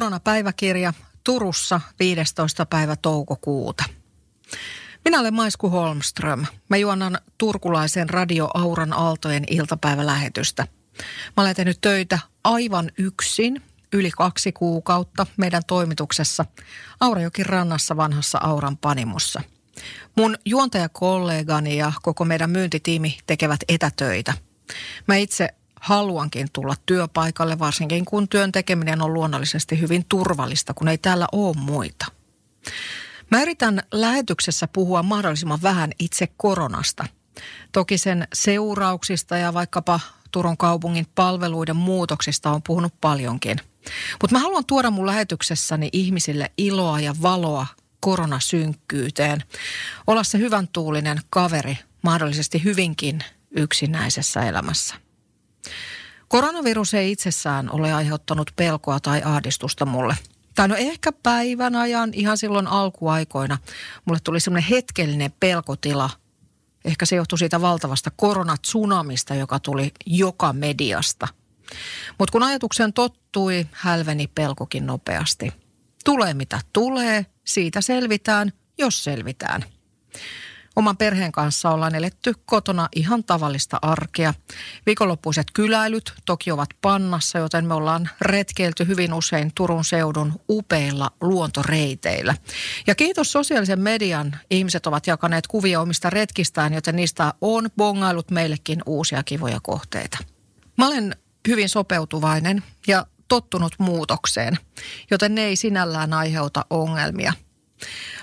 Koronapäiväkirja Turussa 15. päivä toukokuuta. Minä olen Maisku Holmström. Mä juonan turkulaisen Radio Auran Aaltojen iltapäivälähetystä. Mä olen tehnyt töitä aivan yksin yli kaksi kuukautta meidän toimituksessa Aurajokin rannassa vanhassa Auran panimussa. Mun juontajakollegani ja koko meidän myyntitiimi tekevät etätöitä. Mä itse haluankin tulla työpaikalle, varsinkin kun työn tekeminen on luonnollisesti hyvin turvallista, kun ei täällä ole muita. Mä yritän lähetyksessä puhua mahdollisimman vähän itse koronasta. Toki sen seurauksista ja vaikkapa Turun kaupungin palveluiden muutoksista on puhunut paljonkin. Mutta mä haluan tuoda mun lähetyksessäni ihmisille iloa ja valoa koronasynkkyyteen. Olla se hyvän tuulinen kaveri mahdollisesti hyvinkin yksinäisessä elämässä. Koronavirus ei itsessään ole aiheuttanut pelkoa tai ahdistusta mulle. Tai no ehkä päivän ajan, ihan silloin alkuaikoina, mulle tuli semmoinen hetkellinen pelkotila. Ehkä se johtui siitä valtavasta koronatsunamista, joka tuli joka mediasta. Mutta kun ajatuksen tottui, hälveni pelkokin nopeasti. Tulee mitä tulee, siitä selvitään, jos selvitään. Oman perheen kanssa ollaan eletty kotona ihan tavallista arkea. Viikonloppuiset kyläilyt toki ovat pannassa, joten me ollaan retkeilty hyvin usein Turun seudun upeilla luontoreiteillä. Ja kiitos sosiaalisen median, ihmiset ovat jakaneet kuvia omista retkistään, joten niistä on bongailut meillekin uusia kivoja kohteita. Mä olen hyvin sopeutuvainen ja tottunut muutokseen, joten ne ei sinällään aiheuta ongelmia.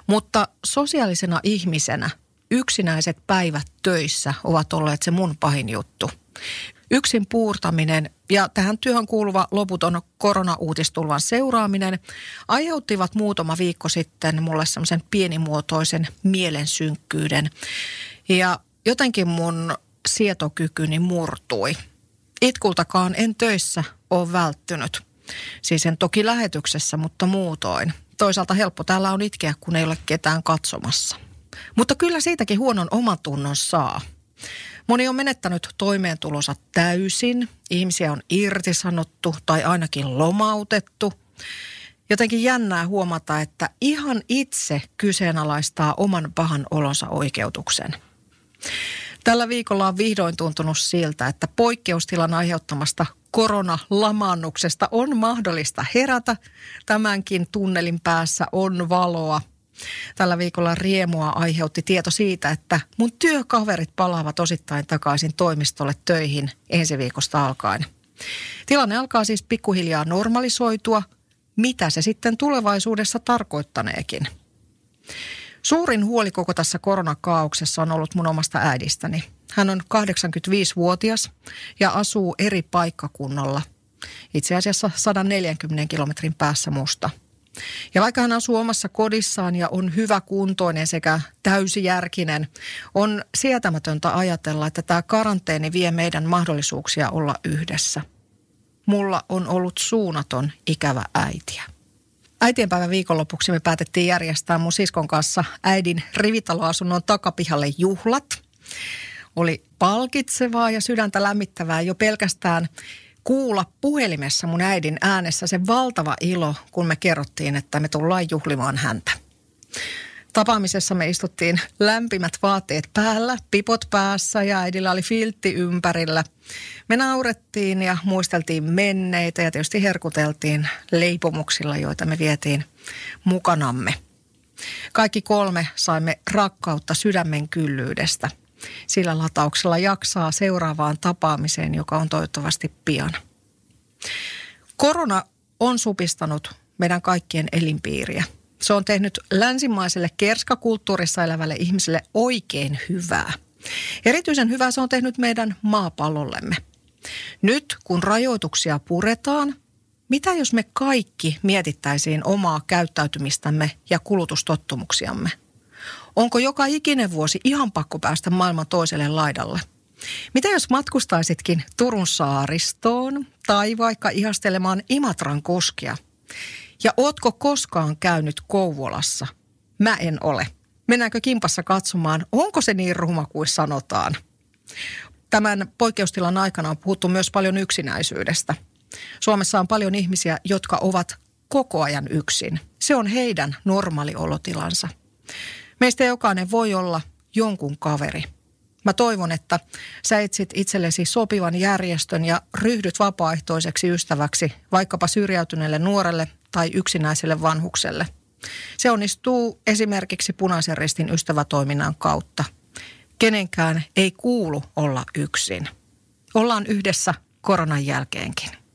Mutta sosiaalisena ihmisenä – yksinäiset päivät töissä ovat olleet se mun pahin juttu. Yksin puurtaminen ja tähän työhön kuuluva loputon koronauutistulvan seuraaminen aiheuttivat muutama viikko sitten mulle semmoisen pienimuotoisen mielensynkkyyden. Ja jotenkin mun sietokykyni murtui. Itkultakaan en töissä ole välttynyt. Siis en toki lähetyksessä, mutta muutoin. Toisaalta helppo täällä on itkeä, kun ei ole ketään katsomassa. Mutta kyllä siitäkin huonon omatunnon saa. Moni on menettänyt toimeentulonsa täysin, ihmisiä on irtisanottu tai ainakin lomautettu. Jotenkin jännää huomata, että ihan itse kyseenalaistaa oman pahan olonsa oikeutuksen. Tällä viikolla on vihdoin tuntunut siltä, että poikkeustilan aiheuttamasta koronalamaannuksesta on mahdollista herätä. Tämänkin tunnelin päässä on valoa – Tällä viikolla riemua aiheutti tieto siitä, että mun työkaverit palaavat osittain takaisin toimistolle töihin ensi viikosta alkaen. Tilanne alkaa siis pikkuhiljaa normalisoitua. Mitä se sitten tulevaisuudessa tarkoittaneekin? Suurin huoli koko tässä koronakaauksessa on ollut mun omasta äidistäni. Hän on 85-vuotias ja asuu eri paikkakunnalla. Itse asiassa 140 kilometrin päässä musta – ja vaikka hän asuu omassa kodissaan ja on hyvä kuntoinen sekä täysijärkinen, on sietämätöntä ajatella, että tämä karanteeni vie meidän mahdollisuuksia olla yhdessä. Mulla on ollut suunnaton ikävä äitiä. Äitienpäivän viikonlopuksi me päätettiin järjestää mun siskon kanssa äidin rivitaloasunnon takapihalle juhlat. Oli palkitsevaa ja sydäntä lämmittävää jo pelkästään kuulla puhelimessa mun äidin äänessä se valtava ilo, kun me kerrottiin, että me tullaan juhlimaan häntä. Tapaamisessa me istuttiin lämpimät vaatteet päällä, pipot päässä ja äidillä oli filtti ympärillä. Me naurettiin ja muisteltiin menneitä ja tietysti herkuteltiin leipomuksilla, joita me vietiin mukanamme. Kaikki kolme saimme rakkautta sydämen kyllyydestä – sillä latauksella jaksaa seuraavaan tapaamiseen, joka on toivottavasti pian. Korona on supistanut meidän kaikkien elinpiiriä. Se on tehnyt länsimaiselle kerskakulttuurissa elävälle ihmiselle oikein hyvää. Erityisen hyvää se on tehnyt meidän maapallollemme. Nyt kun rajoituksia puretaan, mitä jos me kaikki mietittäisiin omaa käyttäytymistämme ja kulutustottumuksiamme – Onko joka ikinen vuosi ihan pakko päästä maailman toiselle laidalle? Mitä jos matkustaisitkin Turun saaristoon tai vaikka ihastelemaan Imatran koskia? Ja ootko koskaan käynyt Kouvolassa? Mä en ole. Mennäänkö kimpassa katsomaan, onko se niin ruma kuin sanotaan? Tämän poikkeustilan aikana on puhuttu myös paljon yksinäisyydestä. Suomessa on paljon ihmisiä, jotka ovat koko ajan yksin. Se on heidän normaali olotilansa. Meistä jokainen voi olla jonkun kaveri. Mä toivon, että sä etsit itsellesi sopivan järjestön ja ryhdyt vapaaehtoiseksi ystäväksi vaikkapa syrjäytyneelle nuorelle tai yksinäiselle vanhukselle. Se onnistuu esimerkiksi punaisen ristin ystävätoiminnan kautta. Kenenkään ei kuulu olla yksin. Ollaan yhdessä koronan jälkeenkin.